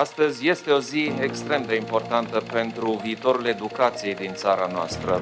Astăzi este o zi extrem de importantă pentru viitorul educației din țara noastră.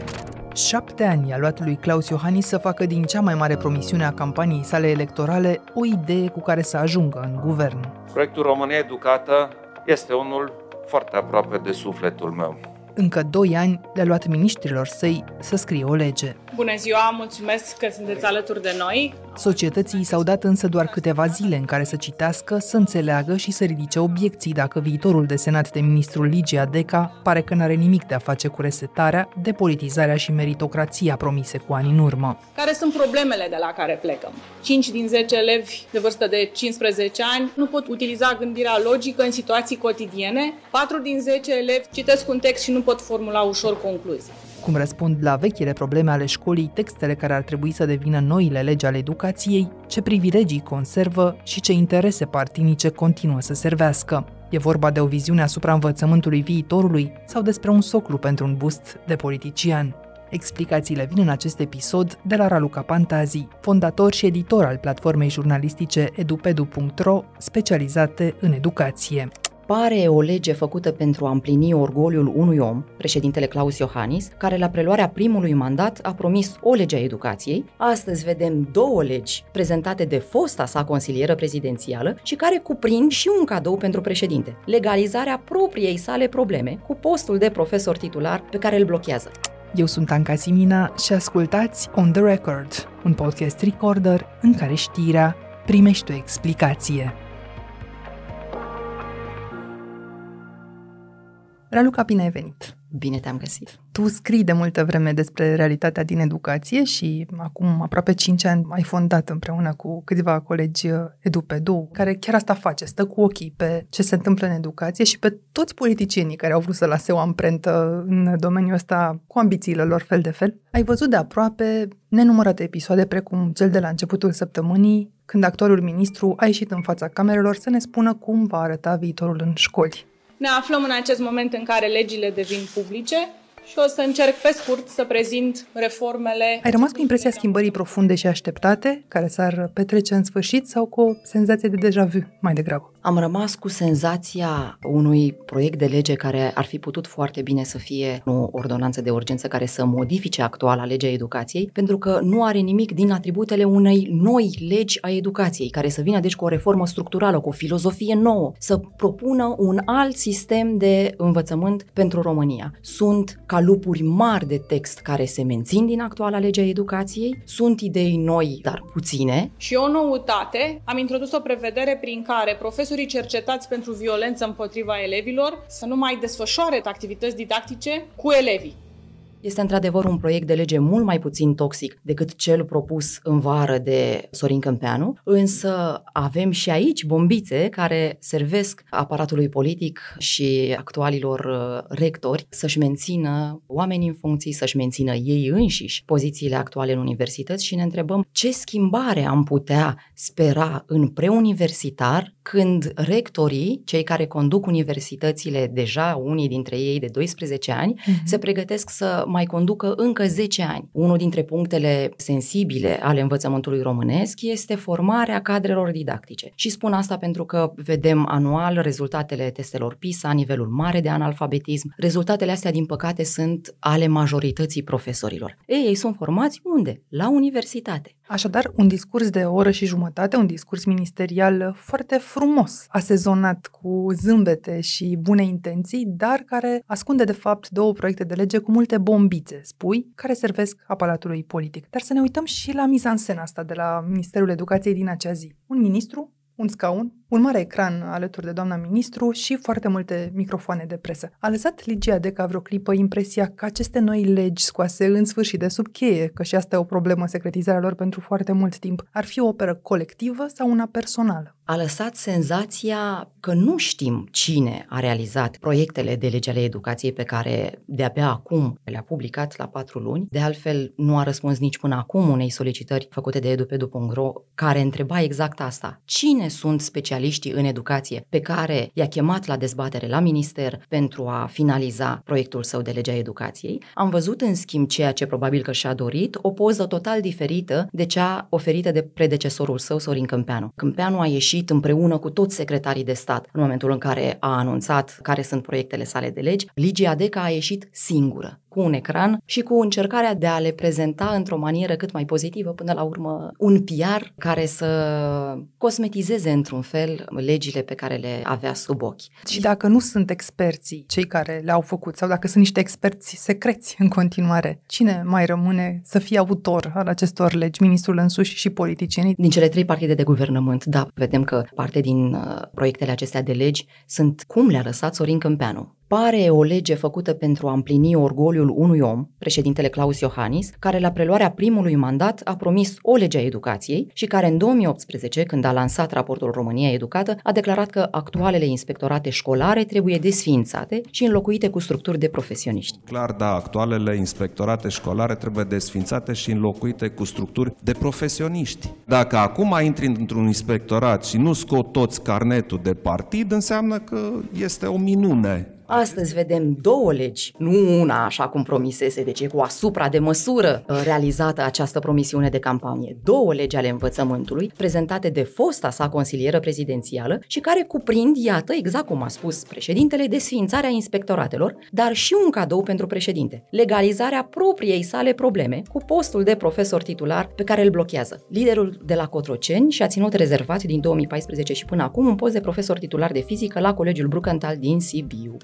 Șapte ani a luat lui Claus Iohannis să facă din cea mai mare promisiune a campaniei sale electorale o idee cu care să ajungă în guvern. Proiectul România Educată este unul foarte aproape de sufletul meu. Încă doi ani le-a luat miniștrilor săi să scrie o lege. Bună ziua, mulțumesc că sunteți alături de noi. Societății s-au dat însă doar câteva zile în care să citească, să înțeleagă și să ridice obiecții dacă viitorul desenat de ministrul Ligia Deca pare că n-are nimic de a face cu resetarea, depolitizarea și meritocrația promise cu ani în urmă. Care sunt problemele de la care plecăm? 5 din 10 elevi de vârstă de 15 ani nu pot utiliza gândirea logică în situații cotidiene, 4 din 10 elevi citesc un text și nu pot formula ușor concluzii cum răspund la vechile probleme ale școlii textele care ar trebui să devină noile legi ale educației, ce privilegii conservă și ce interese partinice continuă să servească. E vorba de o viziune asupra învățământului viitorului sau despre un soclu pentru un bust de politician. Explicațiile vin în acest episod de la Raluca Pantazi, fondator și editor al platformei jurnalistice edupedu.ro, specializate în educație pare o lege făcută pentru a împlini orgoliul unui om, președintele Claus Iohannis, care la preluarea primului mandat a promis o lege a educației. Astăzi vedem două legi prezentate de fosta sa consilieră prezidențială și care cuprind și un cadou pentru președinte, legalizarea propriei sale probleme cu postul de profesor titular pe care îl blochează. Eu sunt Anca Simina și ascultați On The Record, un podcast recorder în care știrea primește o explicație. Raluca, bine ai venit! Bine te-am găsit! Tu scrii de multă vreme despre realitatea din educație și acum aproape 5 ani ai fondat împreună cu câțiva colegi uh, EduPedu, care chiar asta face, stă cu ochii pe ce se întâmplă în educație și pe toți politicienii care au vrut să lase o amprentă în domeniul ăsta cu ambițiile lor fel de fel. Ai văzut de aproape nenumărate episoade precum cel de la începutul săptămânii, când actualul ministru a ieșit în fața camerelor să ne spună cum va arăta viitorul în școli. Ne aflăm în acest moment în care legile devin publice și o să încerc pe scurt să prezint reformele. Ai rămas cu impresia schimbării profunde și așteptate, care s-ar petrece în sfârșit, sau cu o senzație de deja vu mai degrabă? Am rămas cu senzația unui proiect de lege care ar fi putut foarte bine să fie o ordonanță de urgență care să modifice actuala legea educației, pentru că nu are nimic din atributele unei noi legi a educației, care să vină deci cu o reformă structurală, cu o filozofie nouă, să propună un alt sistem de învățământ pentru România. Sunt calupuri mari de text care se mențin din actuala lege a educației, sunt idei noi, dar puține. Și o noutate, am introdus o prevedere prin care profesorii profesorii cercetați pentru violență împotriva elevilor să nu mai desfășoare activități didactice cu elevii. Este într-adevăr un proiect de lege mult mai puțin toxic decât cel propus în vară de Sorin Câmpeanu, însă avem și aici bombițe care servesc aparatului politic și actualilor uh, rectori să-și mențină oamenii în funcții, să-și mențină ei înșiși pozițiile actuale în universități și ne întrebăm ce schimbare am putea spera în preuniversitar când rectorii, cei care conduc universitățile deja, unii dintre ei de 12 ani, uh-huh. se pregătesc să mai conducă încă 10 ani. Unul dintre punctele sensibile ale învățământului românesc este formarea cadrelor didactice. Și spun asta pentru că vedem anual rezultatele testelor PISA, nivelul mare de analfabetism. Rezultatele astea, din păcate, sunt ale majorității profesorilor. Ei, ei sunt formați unde? La universitate. Așadar, un discurs de o oră și jumătate, un discurs ministerial foarte frumos, asezonat cu zâmbete și bune intenții, dar care ascunde de fapt două proiecte de lege cu multe bombițe, spui, care servesc aparatului politic. Dar să ne uităm și la miza în scena asta de la Ministerul Educației din acea zi. Un ministru un scaun, un mare ecran alături de doamna ministru și foarte multe microfoane de presă. A lăsat Ligia Deca vreo clipă impresia că aceste noi legi scoase în sfârșit de sub cheie, că și asta e o problemă, secretizarea lor pentru foarte mult timp, ar fi o operă colectivă sau una personală? a lăsat senzația că nu știm cine a realizat proiectele de lege ale educației pe care de-abia acum le-a publicat la patru luni. De altfel, nu a răspuns nici până acum unei solicitări făcute de edupedu.ro care întreba exact asta. Cine cine sunt specialiștii în educație pe care i-a chemat la dezbatere la minister pentru a finaliza proiectul său de legea educației, am văzut în schimb ceea ce probabil că și-a dorit, o poză total diferită de cea oferită de predecesorul său, Sorin Câmpeanu. Câmpeanu a ieșit împreună cu toți secretarii de stat în momentul în care a anunțat care sunt proiectele sale de legi. Ligia Deca a ieșit singură cu un ecran și cu încercarea de a le prezenta într-o manieră cât mai pozitivă, până la urmă un PR care să cosmetizeze într-un fel legile pe care le avea sub ochi. Și dacă nu sunt experții cei care le-au făcut sau dacă sunt niște experți secreți în continuare, cine mai rămâne să fie autor al acestor legi? Ministrul însuși și politicienii? Din cele trei partide de guvernământ, da, vedem că parte din uh, proiectele acestea de legi sunt cum le-a lăsat Sorin Câmpeanu pare o lege făcută pentru a împlini orgoliul unui om, președintele Claus Iohannis, care la preluarea primului mandat a promis o lege a educației și care în 2018, când a lansat raportul România Educată, a declarat că actualele inspectorate școlare trebuie desființate și înlocuite cu structuri de profesioniști. Clar, da, actualele inspectorate școlare trebuie desființate și înlocuite cu structuri de profesioniști. Dacă acum intri într-un inspectorat și nu scot toți carnetul de partid, înseamnă că este o minune Astăzi vedem două legi, nu una așa cum promisese, deci e cu asupra de măsură uh, realizată această promisiune de campanie. Două legi ale învățământului, prezentate de fosta sa consilieră prezidențială și care cuprind, iată, exact cum a spus președintele, desființarea inspectoratelor, dar și un cadou pentru președinte, legalizarea propriei sale probleme cu postul de profesor titular pe care îl blochează. Liderul de la Cotroceni și-a ținut rezervat din 2014 și până acum un post de profesor titular de fizică la Colegiul Brucantal din Sibiu.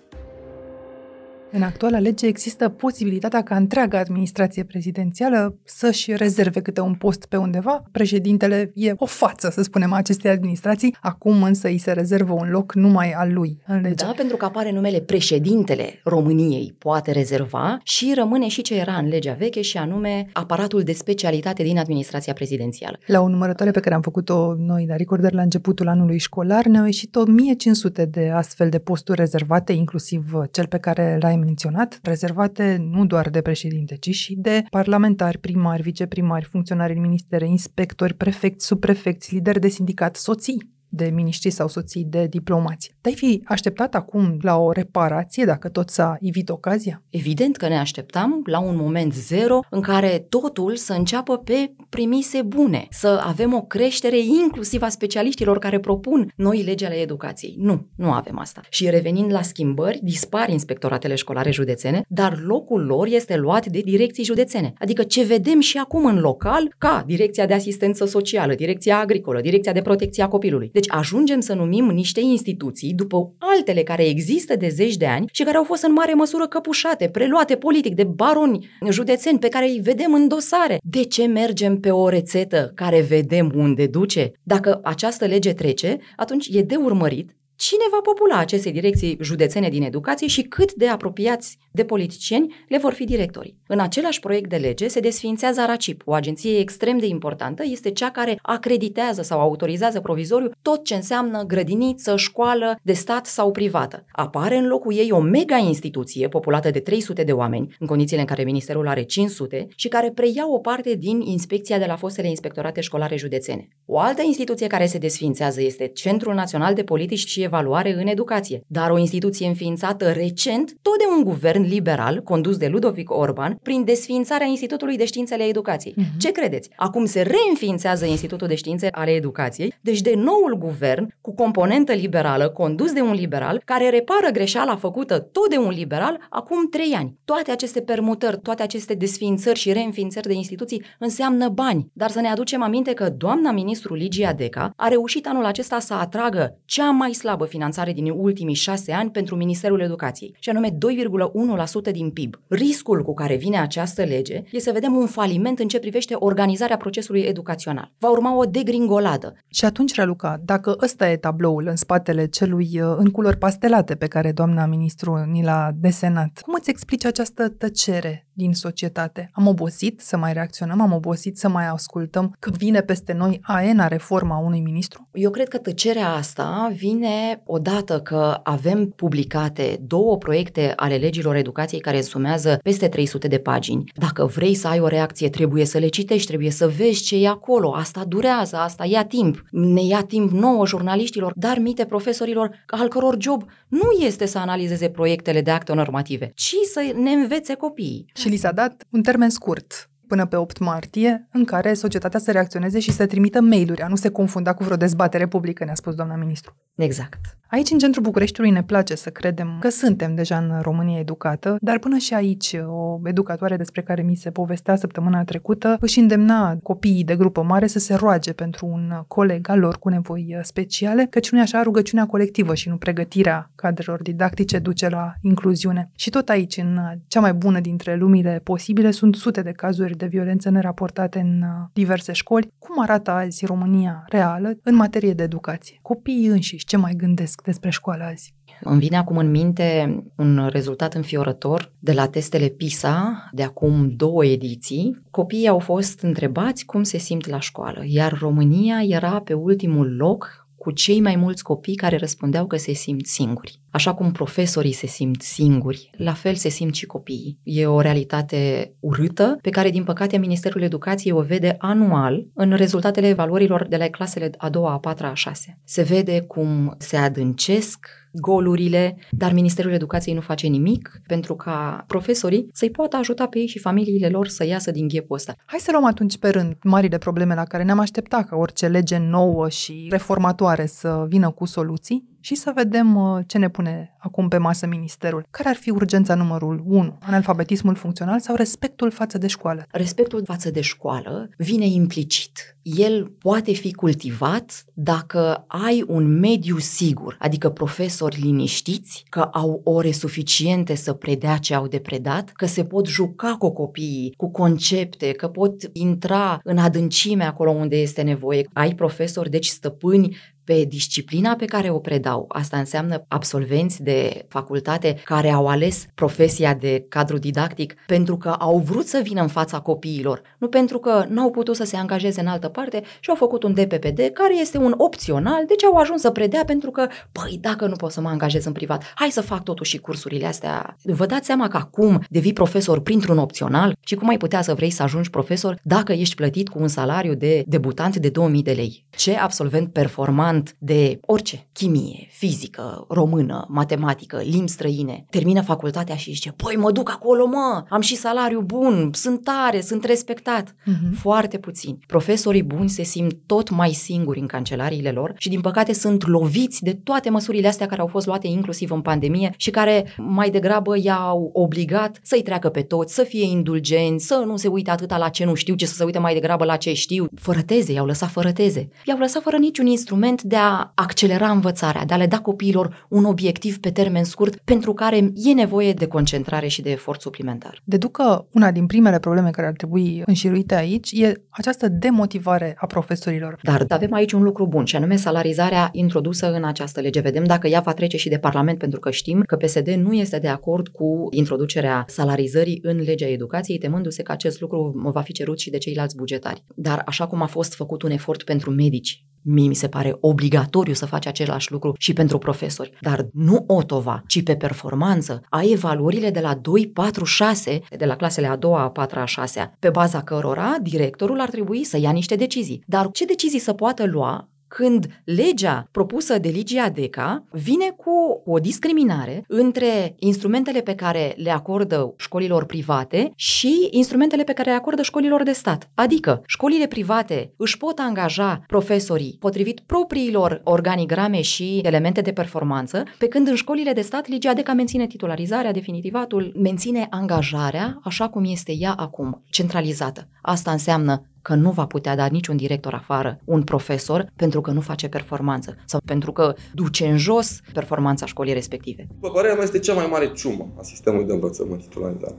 În actuala lege există posibilitatea ca întreaga administrație prezidențială să-și rezerve câte un post pe undeva. Președintele e o față, să spunem, a acestei administrații, acum însă îi se rezervă un loc numai al lui în lege. Da, pentru că apare numele președintele României poate rezerva și rămâne și ce era în legea veche și anume aparatul de specialitate din administrația prezidențială. La o numărătoare pe care am făcut-o noi la Recorder la începutul anului școlar ne-au ieșit 1500 de astfel de posturi rezervate, inclusiv cel pe care l-ai menționat, rezervate nu doar de președinte, ci și de parlamentari, primari, viceprimari, funcționari în ministere, inspectori, prefecți, subprefecți, lideri de sindicat, soții de miniștri sau soții de diplomați. Te-ai fi așteptat acum la o reparație dacă tot s-a ivit ocazia? Evident că ne așteptam la un moment zero în care totul să înceapă pe premise bune, să avem o creștere inclusiv a specialiștilor care propun noi legi ale educației. Nu, nu avem asta. Și revenind la schimbări, dispar inspectoratele școlare județene, dar locul lor este luat de direcții județene. Adică ce vedem și acum în local, ca Direcția de Asistență Socială, Direcția Agricolă, Direcția de Protecție a Copilului. Deci ajungem să numim niște instituții după altele care există de zeci de ani și care au fost în mare măsură căpușate, preluate politic de baroni județeni pe care îi vedem în dosare. De ce mergem pe o rețetă care vedem unde duce? Dacă această lege trece, atunci e de urmărit Cine va popula aceste direcții județene din educație și cât de apropiați de politicieni le vor fi directorii? În același proiect de lege se desființează ARACIP, o agenție extrem de importantă, este cea care acreditează sau autorizează provizoriu tot ce înseamnă grădiniță, școală, de stat sau privată. Apare în locul ei o mega instituție populată de 300 de oameni, în condițiile în care ministerul are 500 și care preia o parte din inspecția de la fostele inspectorate școlare județene. O altă instituție care se desființează este Centrul Național de Politici și evaluare în educație, dar o instituție înființată recent tot de un guvern liberal condus de Ludovic Orban prin desființarea Institutului de Științe ale Educației. Uh-huh. Ce credeți? Acum se reînființează Institutul de Științe ale Educației, deci de noul guvern cu componentă liberală condus de un liberal care repară greșeala făcută tot de un liberal acum trei ani. Toate aceste permutări, toate aceste desființări și reînființări de instituții înseamnă bani, dar să ne aducem aminte că doamna ministru Ligia Deca a reușit anul acesta să atragă cea mai slabă slabă finanțare din ultimii șase ani pentru Ministerul Educației, și anume 2,1% din PIB. Riscul cu care vine această lege este să vedem un faliment în ce privește organizarea procesului educațional. Va urma o degringoladă. Și atunci, Raluca, dacă ăsta e tabloul în spatele celui uh, în culori pastelate pe care doamna ministru ni l-a desenat, cum îți explici această tăcere din societate. Am obosit să mai reacționăm, am obosit să mai ascultăm că vine peste noi aena reforma unui ministru? Eu cred că tăcerea asta vine odată că avem publicate două proiecte ale legilor educației care însumează peste 300 de pagini. Dacă vrei să ai o reacție, trebuie să le citești, trebuie să vezi ce e acolo. Asta durează, asta ia timp. Ne ia timp nouă jurnaliștilor, dar mite profesorilor al căror job nu este să analizeze proiectele de acte normative, ci să ne învețe copiii. Și li s-a dat un termen scurt, până pe 8 martie, în care societatea să reacționeze și să trimită mail-uri, a nu se confunda cu vreo dezbatere publică, ne-a spus doamna ministru. Exact. Aici, în centrul Bucureștiului, ne place să credem că suntem deja în România educată, dar până și aici, o educatoare despre care mi se povestea săptămâna trecută își îndemna copiii de grupă mare să se roage pentru un coleg al lor cu nevoi speciale, căci nu așa rugăciunea colectivă și nu pregătirea cadrelor didactice duce la incluziune. Și tot aici, în cea mai bună dintre lumile posibile, sunt sute de cazuri de violență neraportate în diverse școli. Cum arată azi România reală în materie de educație? Copiii înșiși ce mai gândesc despre școală azi? Îmi vine acum în minte un rezultat înfiorător de la testele PISA de acum două ediții. Copiii au fost întrebați cum se simt la școală, iar România era pe ultimul loc cu cei mai mulți copii care răspundeau că se simt singuri. Așa cum profesorii se simt singuri, la fel se simt și copiii. E o realitate urâtă pe care, din păcate, Ministerul Educației o vede anual în rezultatele evaluărilor de la clasele a doua, a patra, a șase. Se vede cum se adâncesc golurile, dar Ministerul Educației nu face nimic pentru ca profesorii să-i poată ajuta pe ei și familiile lor să iasă din ghepul ăsta. Hai să luăm atunci pe rând marile probleme la care ne-am așteptat ca orice lege nouă și reformatoare să vină cu soluții și să vedem uh, ce ne pune acum pe masă ministerul. Care ar fi urgența numărul 1? Analfabetismul funcțional sau respectul față de școală? Respectul față de școală vine implicit. El poate fi cultivat dacă ai un mediu sigur, adică profesori liniștiți, că au ore suficiente să predea ce au de predat, că se pot juca cu copiii, cu concepte, că pot intra în adâncime acolo unde este nevoie. Ai profesori, deci stăpâni pe disciplina pe care o predau. Asta înseamnă absolvenți de facultate care au ales profesia de cadru didactic pentru că au vrut să vină în fața copiilor, nu pentru că n-au putut să se angajeze în altă parte și au făcut un DPPD care este un opțional, deci au ajuns să predea pentru că, păi, dacă nu pot să mă angajez în privat, hai să fac totuși cursurile astea. Vă dați seama că acum devii profesor printr-un opțional și cum ai putea să vrei să ajungi profesor dacă ești plătit cu un salariu de debutant de 2000 de lei. Ce absolvent performant amant de orice, chimie, fizică, română, matematică, limbi străine, termină facultatea și zice, păi mă duc acolo, mă, am și salariu bun, sunt tare, sunt respectat. Uh-huh. Foarte puțin. Profesorii buni se simt tot mai singuri în cancelariile lor și din păcate sunt loviți de toate măsurile astea care au fost luate inclusiv în pandemie și care mai degrabă i-au obligat să-i treacă pe toți, să fie indulgenți, să nu se uite atâta la ce nu știu, ci să se uite mai degrabă la ce știu. Fără teze, i-au lăsat fără teze. I-au lăsat fără niciun instrument de a accelera învățarea, de a le da copiilor un obiectiv pe termen scurt pentru care e nevoie de concentrare și de efort suplimentar. Deduc că una din primele probleme care ar trebui înșiruite aici e această demotivare a profesorilor. Dar avem aici un lucru bun, și anume salarizarea introdusă în această lege. Vedem dacă ea va trece și de Parlament, pentru că știm că PSD nu este de acord cu introducerea salarizării în legea educației, temându-se că acest lucru va fi cerut și de ceilalți bugetari. Dar așa cum a fost făcut un efort pentru medici Mie mi se pare obligatoriu să faci același lucru și pentru profesori, dar nu otova, ci pe performanță. Ai evaluările de la 2, 4, 6, de la clasele a doua, a patra, a șasea, pe baza cărora directorul ar trebui să ia niște decizii. Dar ce decizii să poată lua când legea propusă de Ligia Deca vine cu o discriminare între instrumentele pe care le acordă școlilor private și instrumentele pe care le acordă școlilor de stat. Adică, școlile private își pot angaja profesorii potrivit propriilor organigrame și elemente de performanță, pe când în școlile de stat Ligia Deca menține titularizarea, definitivatul, menține angajarea așa cum este ea acum, centralizată. Asta înseamnă că nu va putea da niciun director afară un profesor pentru că nu face performanță sau pentru că duce în jos performanța școlii respective. După părerea mea, este cea mai mare ciumă a sistemului de învățământ titularizare.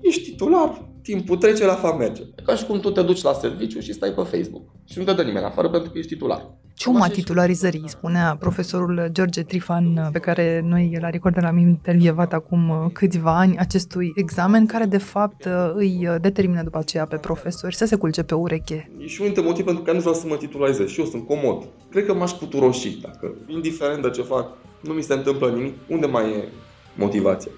Ești titular, timpul trece, la fa merge. Ca și cum tu te duci la serviciu și stai pe Facebook și nu te dă nimeni afară pentru că ești titular. Ciuma Așa și- titularizării, spunea profesorul George Trifan, pe care noi l-a recordat la intervievat acum uh, câțiva ani, acestui examen, care de fapt uh, îi uh, determină după aceea pe profesori să se culce pe ureche. E și unul dintre motive pentru care nu vreau să mă titularizez și eu sunt comod. Cred că m-aș puturoși dacă, indiferent de ce fac, nu mi se întâmplă nimic. Unde mai e motivația?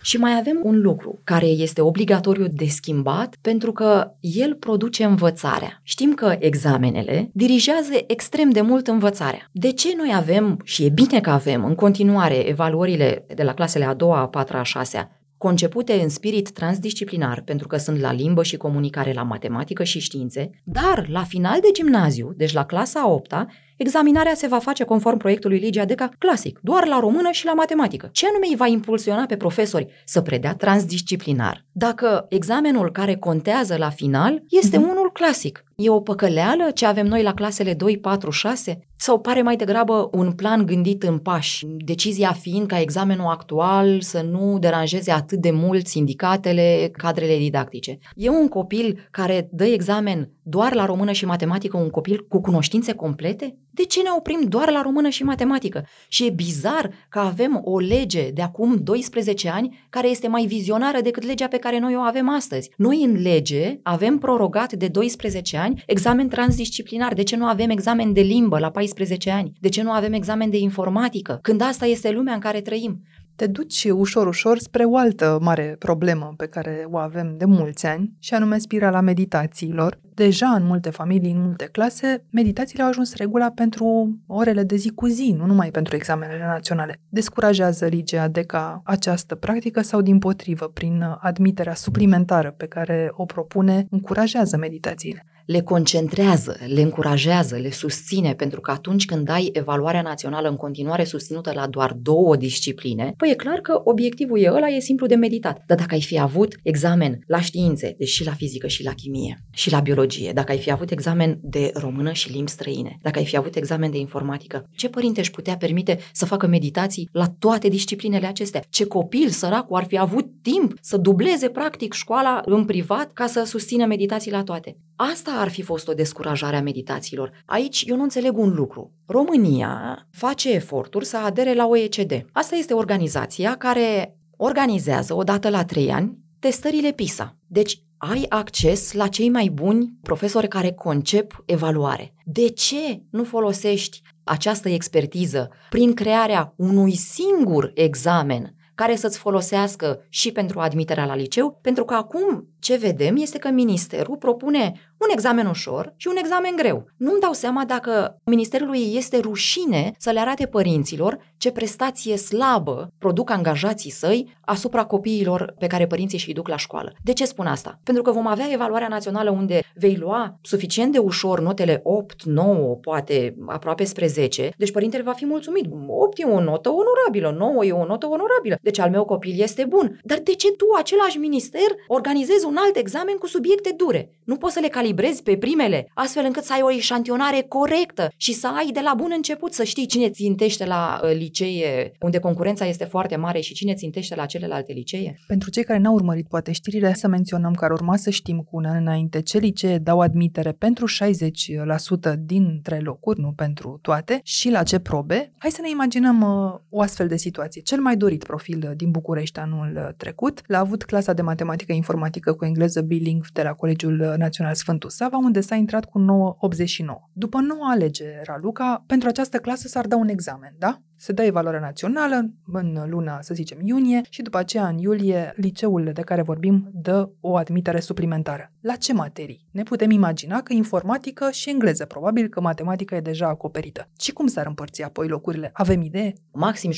Și mai avem un lucru care este obligatoriu de schimbat pentru că el produce învățarea. Știm că examenele dirigează extrem de mult învățarea. De ce noi avem, și e bine că avem în continuare, evaluările de la clasele a doua, a patra, a șasea, concepute în spirit transdisciplinar, pentru că sunt la limbă și comunicare, la matematică și științe, dar la final de gimnaziu, deci la clasa a 8 examinarea se va face conform proiectului Ligia Deca clasic, doar la română și la matematică. Ce anume îi va impulsiona pe profesori să predea transdisciplinar? Dacă examenul care contează la final este Mhm. unul clasic, e o păcăleală ce avem noi la clasele 2, 4, 6? Sau pare mai degrabă un plan gândit în pași, decizia fiind ca examenul actual să nu deranjeze atât de mult sindicatele, cadrele didactice? E un copil care dă examen doar la română și matematică, un copil cu cunoștințe complete? De ce ne oprim doar la română și matematică? Și e bizar că avem o lege de acum 12 ani care este mai vizionară decât legea pe care noi o avem astăzi. Noi în lege avem prorogat de 12 ani examen transdisciplinar. De ce nu avem examen de limbă la 14 ani? De ce nu avem examen de informatică? Când asta este lumea în care trăim. Te duci ușor, ușor spre o altă mare problemă pe care o avem de mulți ani, și anume spirala meditațiilor. Deja în multe familii, în multe clase, meditațiile au ajuns regula pentru orele de zi cu zi, nu numai pentru examenele naționale. Descurajează Ligia Deca această practică sau, din potrivă, prin admiterea suplimentară pe care o propune, încurajează meditațiile? le concentrează, le încurajează, le susține, pentru că atunci când ai evaluarea națională în continuare susținută la doar două discipline, păi e clar că obiectivul e ăla, e simplu de meditat. Dar dacă ai fi avut examen la științe, deci și la fizică și la chimie și la biologie, dacă ai fi avut examen de română și limbi străine, dacă ai fi avut examen de informatică, ce părinte își putea permite să facă meditații la toate disciplinele acestea? Ce copil săracul ar fi avut timp să dubleze practic școala în privat ca să susțină meditații la toate? Asta ar fi fost o descurajare a meditațiilor. Aici eu nu înțeleg un lucru. România face eforturi să adere la OECD. Asta este organizația care organizează odată la trei ani testările PISA. Deci ai acces la cei mai buni profesori care concep evaluare. De ce nu folosești această expertiză prin crearea unui singur examen care să-ți folosească și pentru admiterea la liceu, pentru că acum ce vedem este că ministerul propune un examen ușor și un examen greu. Nu-mi dau seama dacă ministerului este rușine să le arate părinților ce prestație slabă produc angajații săi asupra copiilor pe care părinții și-i duc la școală. De ce spun asta? Pentru că vom avea evaluarea națională unde vei lua suficient de ușor notele 8, 9, poate aproape spre 10, deci părintele va fi mulțumit. 8 e o notă onorabilă, 9 e o notă onorabilă, deci al meu copil este bun. Dar de ce tu, același minister, organizezi un alt examen cu subiecte dure? Nu poți să le calibrezi pe primele, astfel încât să ai o eșantionare corectă și să ai de la bun început să știi cine țintește la uh, licee, unde concurența este foarte mare și cine țintește la celelalte licee. Pentru cei care n-au urmărit poate știrile, să menționăm că ar urma să știm cu un an înainte ce licee dau admitere pentru 60% dintre locuri, nu pentru toate, și la ce probe. Hai să ne imaginăm uh, o astfel de situație. Cel mai dorit profil uh, din București anul uh, trecut l-a avut clasa de matematică informatică cu engleză bilingv de la Colegiul uh, Național Sfântul Sava, unde s-a intrat cu 9,89. După noua alegere, Raluca, pentru această clasă s-ar da un examen, da? Se dă evaluarea națională în luna, să zicem, iunie și după aceea, în iulie, liceul de care vorbim dă o admitere suplimentară. La ce materii? Ne putem imagina că informatică și engleză, probabil că matematica e deja acoperită. Și cum s-ar împărți apoi locurile? Avem idee? Maxim 60%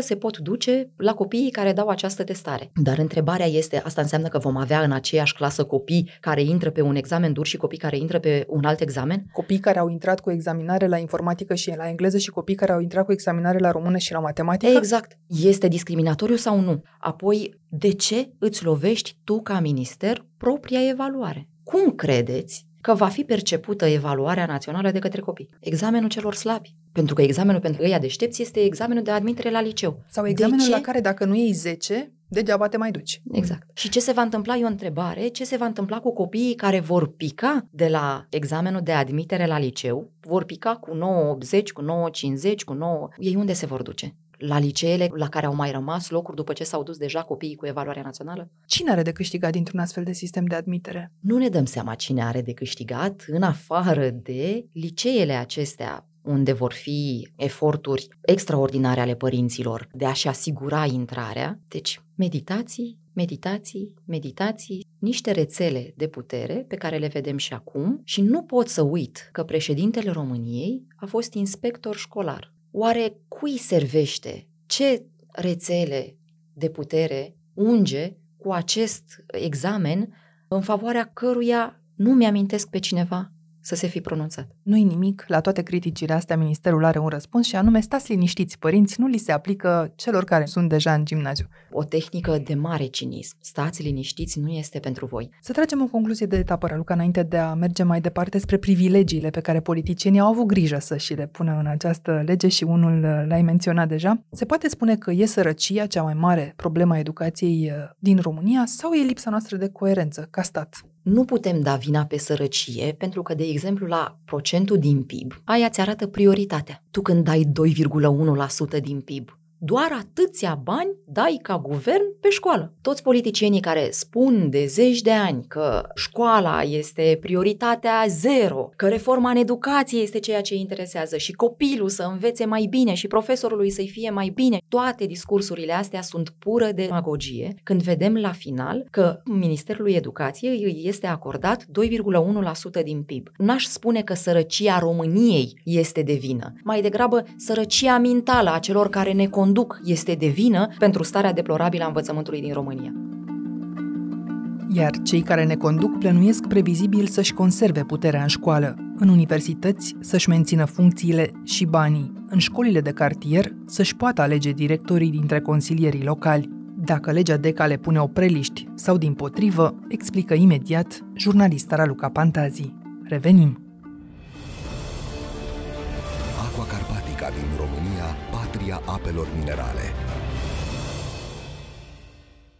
se pot duce la copiii care dau această testare. Dar întrebarea este, asta înseamnă că vom avea în aceeași clasă copii care intră pe un examen dur și copii care intră pe un alt examen? Copii care au intrat cu examinare la informatică și la engleză și copii care au intrat cu examinare la română și la matematică? Exact. Este discriminatoriu sau nu? Apoi, de ce îți lovești tu ca minister propria evaluare? Cum credeți că va fi percepută evaluarea națională de către copii? Examenul celor slabi. Pentru că examenul pentru ăia deștepți este examenul de admitere la liceu. Sau examenul de ce? la care dacă nu iei 10, degeaba te mai duci. Exact. Și ce se va întâmpla, e o întrebare, ce se va întâmpla cu copiii care vor pica de la examenul de admitere la liceu, vor pica cu 9,80, cu 9,50, cu 9... Ei unde se vor duce? la liceele la care au mai rămas locuri după ce s-au dus deja copiii cu evaluarea națională? Cine are de câștigat dintr-un astfel de sistem de admitere? Nu ne dăm seama cine are de câștigat în afară de liceele acestea unde vor fi eforturi extraordinare ale părinților de a-și asigura intrarea. Deci, meditații, meditații, meditații, niște rețele de putere pe care le vedem și acum și nu pot să uit că președintele României a fost inspector școlar. Oare cui servește? Ce rețele de putere unge cu acest examen în favoarea căruia nu mi-amintesc pe cineva să se fi pronunțat. Nu-i nimic, la toate criticile astea ministerul are un răspuns și anume stați liniștiți, părinți, nu li se aplică celor care sunt deja în gimnaziu. O tehnică de mare cinism. Stați liniștiți, nu este pentru voi. Să tragem o concluzie de etapă, Raluca, înainte de a merge mai departe spre privilegiile pe care politicienii au avut grijă să și le pună în această lege și unul uh, l-ai menționat deja. Se poate spune că e sărăcia cea mai mare problema educației uh, din România sau e lipsa noastră de coerență ca stat? Nu putem da vina pe sărăcie, pentru că, de exemplu, la procentul din PIB, aia ți arată prioritatea. Tu când dai 2,1% din PIB, doar atâția bani dai ca guvern pe școală. Toți politicienii care spun de zeci de ani că școala este prioritatea zero, că reforma în educație este ceea ce interesează și copilul să învețe mai bine și profesorului să-i fie mai bine, toate discursurile astea sunt pură de demagogie când vedem la final că Ministerul Educației îi este acordat 2,1% din PIB. N-aș spune că sărăcia României este de vină, mai degrabă sărăcia mentală a celor care ne conduc conduc este de vină pentru starea deplorabilă a învățământului din România. Iar cei care ne conduc plănuiesc previzibil să-și conserve puterea în școală, în universități să-și mențină funcțiile și banii, în școlile de cartier să-și poată alege directorii dintre consilierii locali. Dacă legea DECA le pune opreliști sau din potrivă, explică imediat jurnalista Raluca Pantazi. Revenim! Aqua Carpatica din România patria apelor minerale.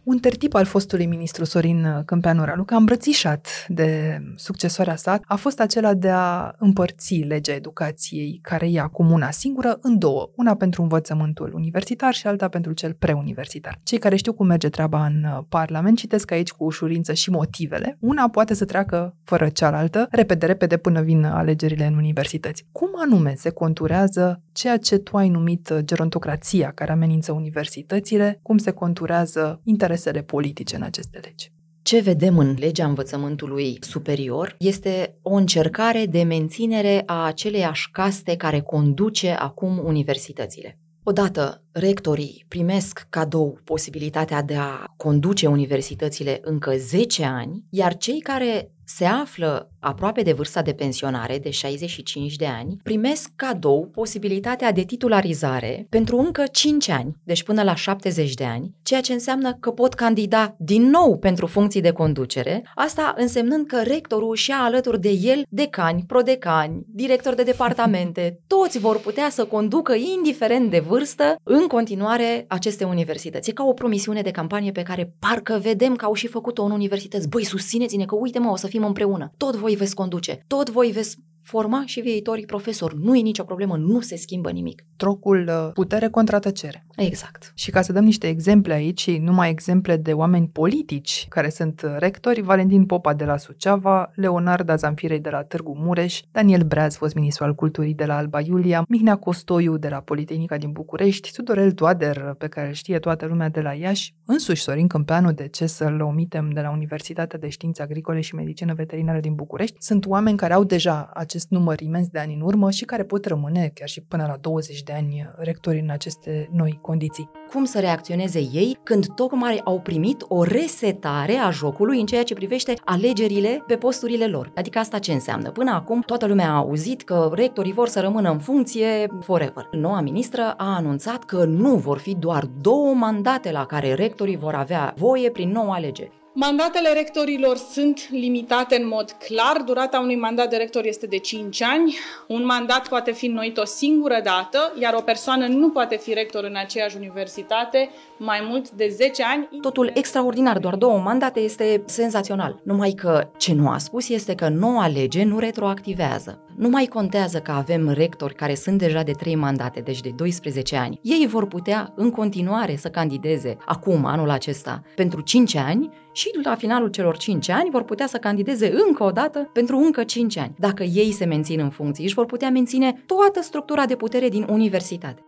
Un tertip al fostului ministru Sorin Câmpeanu Raluca, îmbrățișat de succesoarea sa, a fost acela de a împărți legea educației, care e acum una singură, în două. Una pentru învățământul universitar și alta pentru cel preuniversitar. Cei care știu cum merge treaba în Parlament citesc aici cu ușurință și motivele. Una poate să treacă fără cealaltă, repede, repede până vin alegerile în universități. Cum anume se conturează ceea ce tu ai numit gerontocrația care amenință universitățile, cum se conturează interesele interesele politice în aceste legi. Ce vedem în legea învățământului superior este o încercare de menținere a aceleiași caste care conduce acum universitățile. Odată, rectorii primesc cadou posibilitatea de a conduce universitățile încă 10 ani, iar cei care se află aproape de vârsta de pensionare, de 65 de ani, primesc cadou posibilitatea de titularizare pentru încă 5 ani, deci până la 70 de ani, ceea ce înseamnă că pot candida din nou pentru funcții de conducere, asta însemnând că rectorul și-a alături de el decani, prodecani, directori de departamente, toți vor putea să conducă, indiferent de vârstă, în continuare aceste universități. E ca o promisiune de campanie pe care parcă vedem că au și făcut-o în universități. Băi, susțineți-ne că uite mă, o să fim împreună. Tot voi veți conduce, tot voi veți forma și viitorii profesori. Nu e nicio problemă, nu se schimbă nimic. Trocul uh, putere contra tăcere. Exact. Și ca să dăm niște exemple aici, numai exemple de oameni politici care sunt uh, rectori, Valentin Popa de la Suceava, Leonard Azamfirei de la Târgu Mureș, Daniel Breaz, fost ministru al culturii de la Alba Iulia, Mihnea Costoiu de la Politehnica din București, Tudorel Toader, pe care îl știe toată lumea de la Iași, însuși Sorin Câmpeanu, de ce să-l omitem de la Universitatea de Științe Agricole și Medicină Veterinară din București, sunt oameni care au deja acest număr imens de ani în urmă și care pot rămâne chiar și până la 20 de ani rectori în aceste noi condiții. Cum să reacționeze ei când tocmai au primit o resetare a jocului în ceea ce privește alegerile pe posturile lor? Adică asta ce înseamnă? Până acum toată lumea a auzit că rectorii vor să rămână în funcție forever. Noua ministră a anunțat că nu vor fi doar două mandate la care rectorii vor avea voie prin noua lege Mandatele rectorilor sunt limitate în mod clar. Durata unui mandat de rector este de 5 ani. Un mandat poate fi înnoit o singură dată, iar o persoană nu poate fi rector în aceeași universitate mai mult de 10 ani. Totul extraordinar, doar două mandate este senzațional. Numai că ce nu a spus este că noua lege nu retroactivează. Nu mai contează că avem rectori care sunt deja de 3 mandate, deci de 12 ani. Ei vor putea în continuare să candideze acum, anul acesta, pentru 5 ani și la finalul celor 5 ani vor putea să candideze încă o dată pentru încă 5 ani. Dacă ei se mențin în funcție, își vor putea menține toată structura de putere din universitate.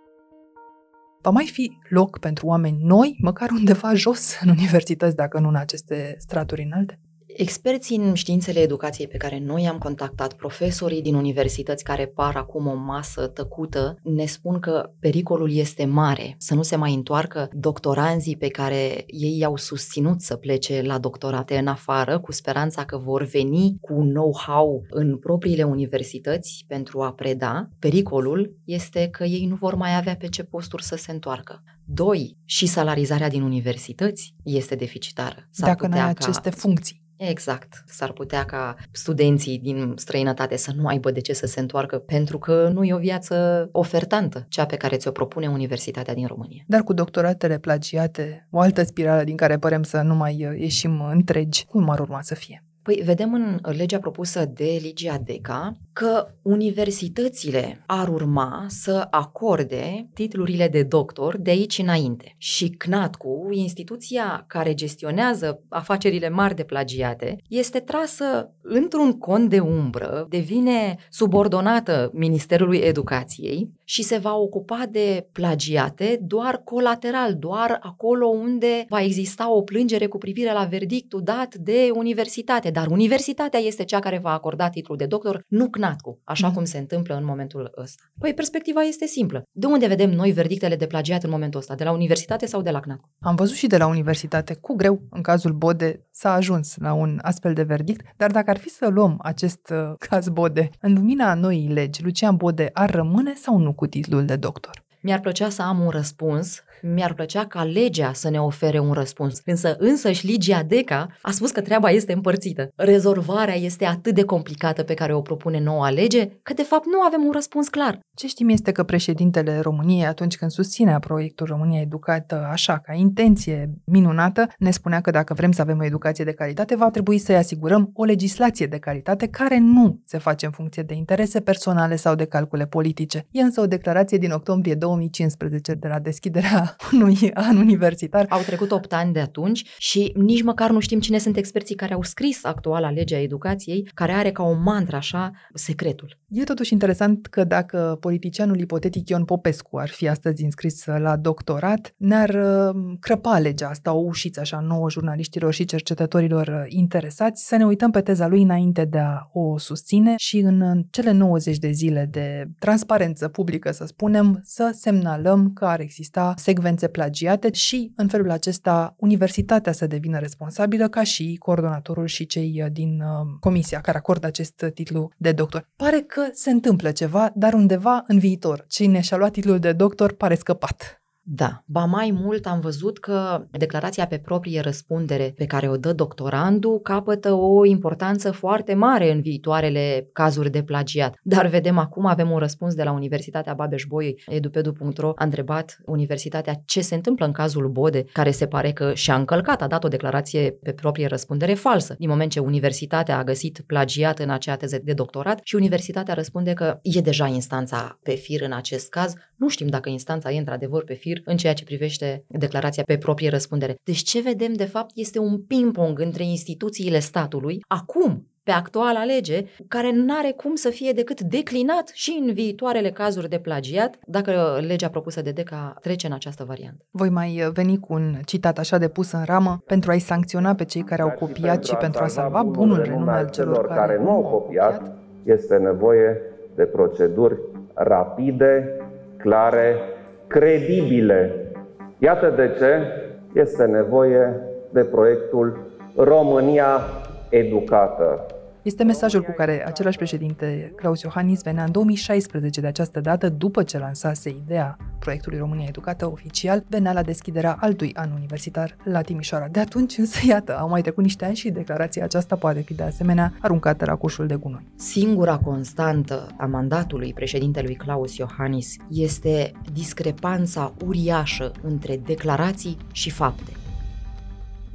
Va mai fi loc pentru oameni noi, măcar undeva jos în universități, dacă nu în aceste straturi înalte? Experții în științele educației pe care noi am contactat, profesorii din universități care par acum o masă tăcută, ne spun că pericolul este mare, să nu se mai întoarcă doctoranzii pe care ei i-au susținut să plece la doctorate în afară, cu speranța că vor veni cu know-how în propriile universități pentru a preda. Pericolul este că ei nu vor mai avea pe ce posturi să se întoarcă. Doi, și salarizarea din universități este deficitară. S-ar Dacă n-ai aceste funcții. Exact. S-ar putea ca studenții din străinătate să nu aibă de ce să se întoarcă pentru că nu e o viață ofertantă, cea pe care ți-o propune Universitatea din România. Dar cu doctoratele plagiate, o altă spirală din care părem să nu mai ieșim întregi, cum ar urma să fie? Păi vedem în legea propusă de Ligia Deca că universitățile ar urma să acorde titlurile de doctor de aici înainte. Și CNATCU, instituția care gestionează afacerile mari de plagiate, este trasă într-un cont de umbră, devine subordonată Ministerului Educației și se va ocupa de plagiate doar colateral, doar acolo unde va exista o plângere cu privire la verdictul dat de universitate. Dar universitatea este cea care va acorda titlul de doctor, nu CNATCU, așa mm. cum se întâmplă în momentul ăsta. Păi perspectiva este simplă. De unde vedem noi verdictele de plagiat în momentul ăsta? De la universitate sau de la CNATCU? Am văzut și de la universitate. Cu greu, în cazul Bode, s-a ajuns la un astfel de verdict, dar dacă ar fi să luăm acest uh, caz Bode, în lumina noii legi, Lucian Bode ar rămâne sau nu cu titlul de doctor? Mi-ar plăcea să am un răspuns mi-ar plăcea ca legea să ne ofere un răspuns. Însă însăși Ligia Deca a spus că treaba este împărțită. Rezolvarea este atât de complicată pe care o propune noua lege, că de fapt nu avem un răspuns clar. Ce știm este că președintele României, atunci când susținea proiectul România Educată așa, ca intenție minunată, ne spunea că dacă vrem să avem o educație de calitate, va trebui să-i asigurăm o legislație de calitate care nu se face în funcție de interese personale sau de calcule politice. E însă o declarație din octombrie 2015 de la deschiderea unui an universitar. Au trecut 8 ani de atunci și nici măcar nu știm cine sunt experții care au scris actuala lege a educației, care are ca o mantră așa secretul. E totuși interesant că dacă politicianul ipotetic Ion Popescu ar fi astăzi înscris la doctorat, ne-ar uh, crăpa legea asta o ușiță așa nouă jurnaliștilor și cercetătorilor uh, interesați să ne uităm pe teza lui înainte de a o susține și în cele 90 de zile de transparență publică, să spunem, să semnalăm că ar exista secvențe plagiate și, în felul acesta, universitatea să devină responsabilă ca și coordonatorul și cei uh, din uh, comisia care acordă acest titlu de doctor. Pare că se întâmplă ceva, dar undeva în viitor. Cine și-a luat titlul de doctor pare scăpat. Da, ba mai mult am văzut că declarația pe proprie răspundere pe care o dă doctorandul capătă o importanță foarte mare în viitoarele cazuri de plagiat. Dar vedem acum, avem un răspuns de la Universitatea Babeș-Bolyai, edupedu.ro a întrebat Universitatea ce se întâmplă în cazul Bode, care se pare că și-a încălcat, a dat o declarație pe proprie răspundere falsă, din moment ce Universitatea a găsit plagiat în acea teză de doctorat și Universitatea răspunde că e deja instanța pe fir în acest caz. Nu știm dacă instanța e într-adevăr pe fir în ceea ce privește declarația pe proprie răspundere. Deci ce vedem de fapt este un ping-pong între instituțiile statului, acum pe actuala lege, care nu are cum să fie decât declinat și în viitoarele cazuri de plagiat, dacă legea propusă de DECA trece în această variantă. Voi mai veni cu un citat așa de pus în ramă pentru a-i sancționa pe cei care au copiat și pentru a salva bunul renume al celor care nu au copiat. Este nevoie de proceduri rapide, clare credibile. Iată de ce este nevoie de proiectul România Educată. Este mesajul cu care același președinte, Claus Iohannis, venea în 2016 de această dată, după ce lansase ideea proiectului România Educată oficial venea la deschiderea altui an universitar la Timișoara. De atunci însă, iată, au mai trecut niște ani și declarația aceasta poate fi de asemenea aruncată la cușul de gunoi. Singura constantă a mandatului președintelui Claus Iohannis este discrepanța uriașă între declarații și fapte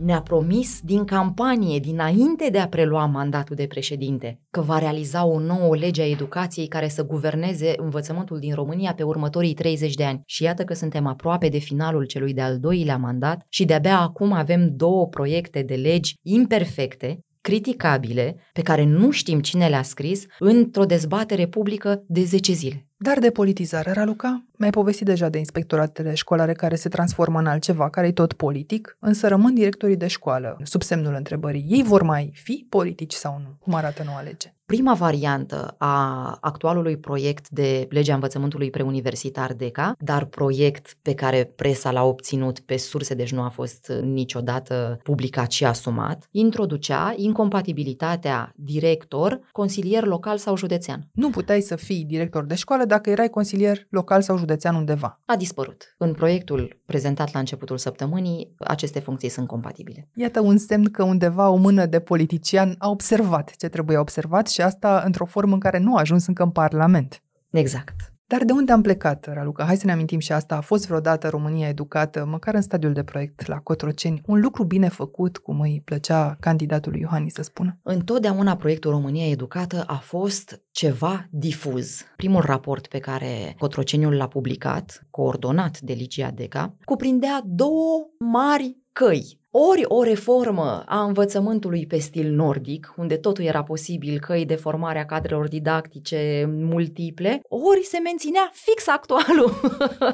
ne-a promis din campanie, dinainte de a prelua mandatul de președinte, că va realiza o nouă lege a educației care să guverneze învățământul din România pe următorii 30 de ani. Și iată că suntem aproape de finalul celui de-al doilea mandat și de-abia acum avem două proiecte de legi imperfecte, criticabile, pe care nu știm cine le-a scris, într-o dezbatere publică de 10 zile. Dar de politizare, Raluca, mi-ai povestit deja de inspectoratele școlare care se transformă în altceva, care e tot politic, însă rămân directorii de școală, sub semnul întrebării. Ei vor mai fi politici sau nu? Cum arată noua lege? Prima variantă a actualului proiect de legea învățământului preuniversitar DECA, dar proiect pe care presa l-a obținut pe surse, deci nu a fost niciodată publicat și asumat, introducea incompatibilitatea director, consilier local sau județean. Nu puteai să fii director de școală dacă erai consilier local sau județean undeva. A dispărut. În proiectul prezentat la începutul săptămânii, aceste funcții sunt compatibile. Iată un semn că undeva o mână de politician a observat ce trebuie observat și asta într-o formă în care nu a ajuns încă în Parlament. Exact. Dar de unde am plecat, Raluca? Hai să ne amintim și asta. A fost vreodată România educată, măcar în stadiul de proiect la Cotroceni, un lucru bine făcut, cum îi plăcea candidatului Iohannis să spună? Întotdeauna proiectul România educată a fost ceva difuz. Primul raport pe care Cotroceniul l-a publicat, coordonat de Ligia Deca, cuprindea două mari căi ori o reformă a învățământului pe stil nordic, unde totul era posibil, căi de formare a cadrelor didactice multiple, ori se menținea fix actualul,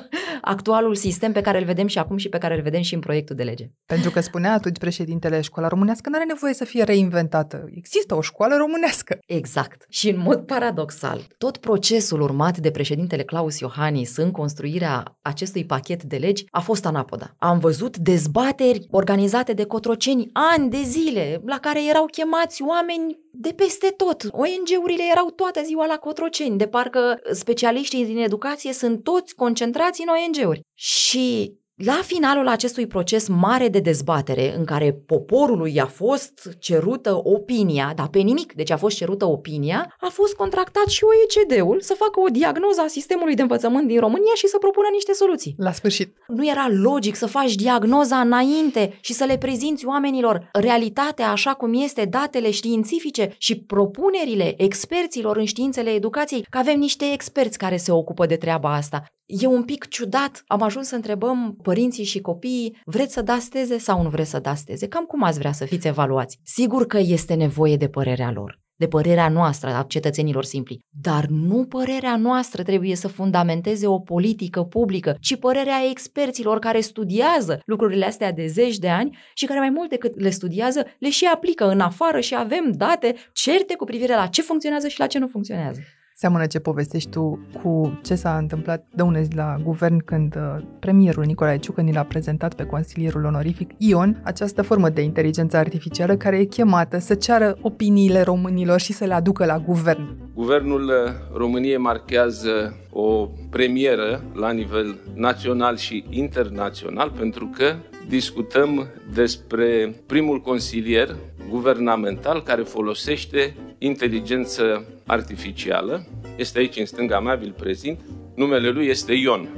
actualul sistem pe care îl vedem și acum și pe care îl vedem și în proiectul de lege. Pentru că spunea atunci președintele școala românească nu are nevoie să fie reinventată. Există o școală românească. Exact. Și în mod paradoxal, tot procesul urmat de președintele Claus Iohannis în construirea acestui pachet de legi a fost anapoda. Am văzut dezbateri organizate organizate de cotroceni ani de zile, la care erau chemați oameni de peste tot. ONG-urile erau toată ziua la cotroceni, de parcă specialiștii din educație sunt toți concentrați în ONG-uri. Și la finalul acestui proces mare de dezbatere, în care poporului a fost cerută opinia, dar pe nimic, deci a fost cerută opinia, a fost contractat și OECD-ul să facă o diagnoză a sistemului de învățământ din România și să propună niște soluții. La sfârșit. Nu era logic să faci diagnoza înainte și să le prezinți oamenilor realitatea așa cum este, datele științifice și propunerile experților în științele educației, că avem niște experți care se ocupă de treaba asta. E un pic ciudat. Am ajuns să întrebăm părinții și copiii, vreți să dați teze sau nu vreți să dați teze? Cam cum ați vrea să fiți evaluați? Sigur că este nevoie de părerea lor de părerea noastră, a cetățenilor simpli. Dar nu părerea noastră trebuie să fundamenteze o politică publică, ci părerea experților care studiază lucrurile astea de zeci de ani și care mai mult decât le studiază, le și aplică în afară și avem date certe cu privire la ce funcționează și la ce nu funcționează. Seamănă ce povestești tu cu ce s-a întâmplat de unezi la guvern când uh, premierul Nicolae Ciucă ni l-a prezentat pe consilierul onorific Ion, această formă de inteligență artificială care e chemată să ceară opiniile românilor și să le aducă la guvern. Guvernul uh, României marchează o premieră la nivel național și internațional pentru că discutăm despre primul consilier guvernamental care folosește inteligență artificială. Este aici în stânga mea, vi-l prezint. Numele lui este Ion.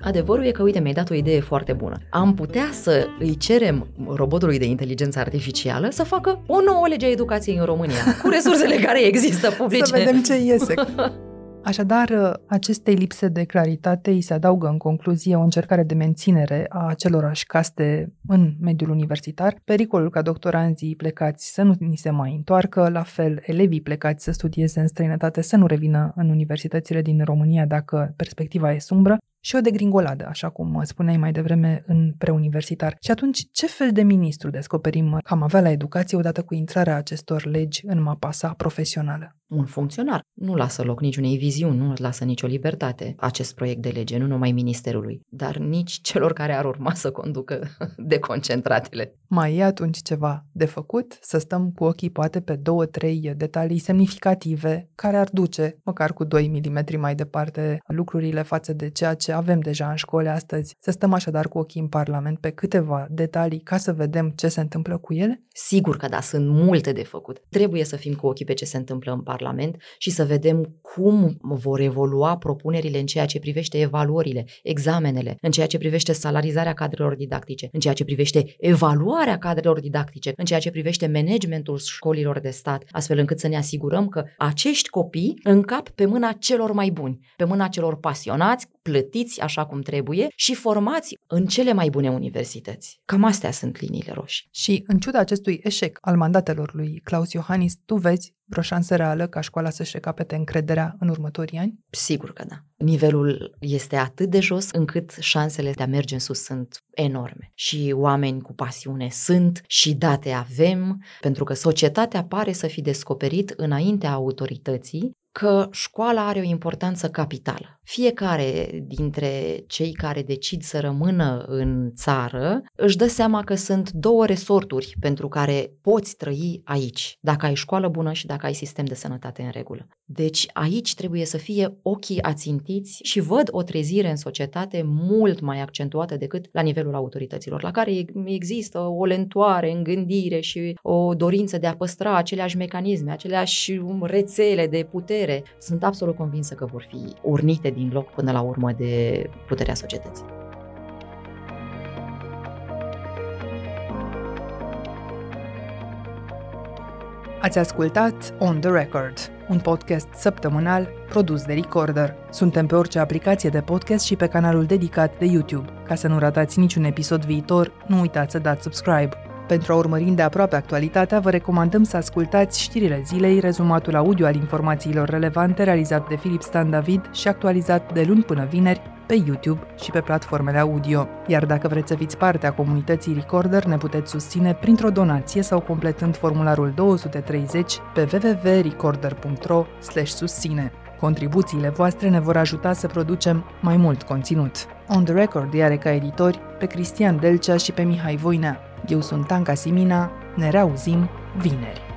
Adevărul e că, uite, mi-ai dat o idee foarte bună. Am putea să îi cerem robotului de inteligență artificială să facă o nouă lege a educației în România, cu resursele care există publice. Să vedem ce iese. Așadar, acestei lipse de claritate îi se adaugă în concluzie o încercare de menținere a acelorași caste în mediul universitar, pericolul ca doctoranzii plecați să nu ni se mai întoarcă, la fel elevii plecați să studieze în străinătate să nu revină în universitățile din România dacă perspectiva e sumbră și o degringoladă, așa cum spuneai mai devreme, în preuniversitar. Și atunci, ce fel de ministru descoperim că am avea la educație odată cu intrarea acestor legi în mapa sa profesională? un funcționar. Nu lasă loc niciunei viziuni, nu lasă nicio libertate acest proiect de lege, nu numai ministerului, dar nici celor care ar urma să conducă deconcentratele. Mai e atunci ceva de făcut? Să stăm cu ochii poate pe două, trei detalii semnificative care ar duce măcar cu 2 mm mai departe lucrurile față de ceea ce avem deja în școli astăzi. Să stăm așadar cu ochii în Parlament pe câteva detalii ca să vedem ce se întâmplă cu ele? Sigur că da, sunt multe de făcut. Trebuie să fim cu ochii pe ce se întâmplă în Parlament și să vedem cum vor evolua propunerile în ceea ce privește evaluările, examenele, în ceea ce privește salarizarea cadrelor didactice, în ceea ce privește evaluarea cadrelor didactice, în ceea ce privește managementul școlilor de stat, astfel încât să ne asigurăm că acești copii încap pe mâna celor mai buni, pe mâna celor pasionați, plătiți așa cum trebuie și formați în cele mai bune universități. Cam astea sunt liniile roșii. Și în ciuda acestui eșec al mandatelor lui Claus Iohannis, tu vezi vreo șansă reală ca școala să-și recapete încrederea în următorii ani? Sigur că da. Nivelul este atât de jos încât șansele de a merge în sus sunt enorme. Și oameni cu pasiune sunt și date avem, pentru că societatea pare să fi descoperit înaintea autorității că școala are o importanță capitală. Fiecare dintre cei care decid să rămână în țară își dă seama că sunt două resorturi pentru care poți trăi aici, dacă ai școală bună și dacă ai sistem de sănătate în regulă. Deci aici trebuie să fie ochii ațintiți și văd o trezire în societate mult mai accentuată decât la nivelul autorităților, la care există o lentoare în gândire și o dorință de a păstra aceleași mecanisme, aceleași rețele de putere. Sunt absolut convinsă că vor fi urnite din loc până la urmă de puterea societății. Ați ascultat On The Record, un podcast săptămânal produs de Recorder. Suntem pe orice aplicație de podcast și pe canalul dedicat de YouTube. Ca să nu ratați niciun episod viitor, nu uitați să dați subscribe. Pentru a urmări de aproape actualitatea, vă recomandăm să ascultați știrile zilei, rezumatul audio al informațiilor relevante realizat de Filip Stan David și actualizat de luni până vineri pe YouTube și pe platformele audio. Iar dacă vreți să fiți parte a comunității Recorder, ne puteți susține printr-o donație sau completând formularul 230 pe www.recorder.ro susține. Contribuțiile voastre ne vor ajuta să producem mai mult conținut. On The Record are ca editori pe Cristian Delcea și pe Mihai Voinea. Eu sunt Tanca Simina, ne reauzim vineri.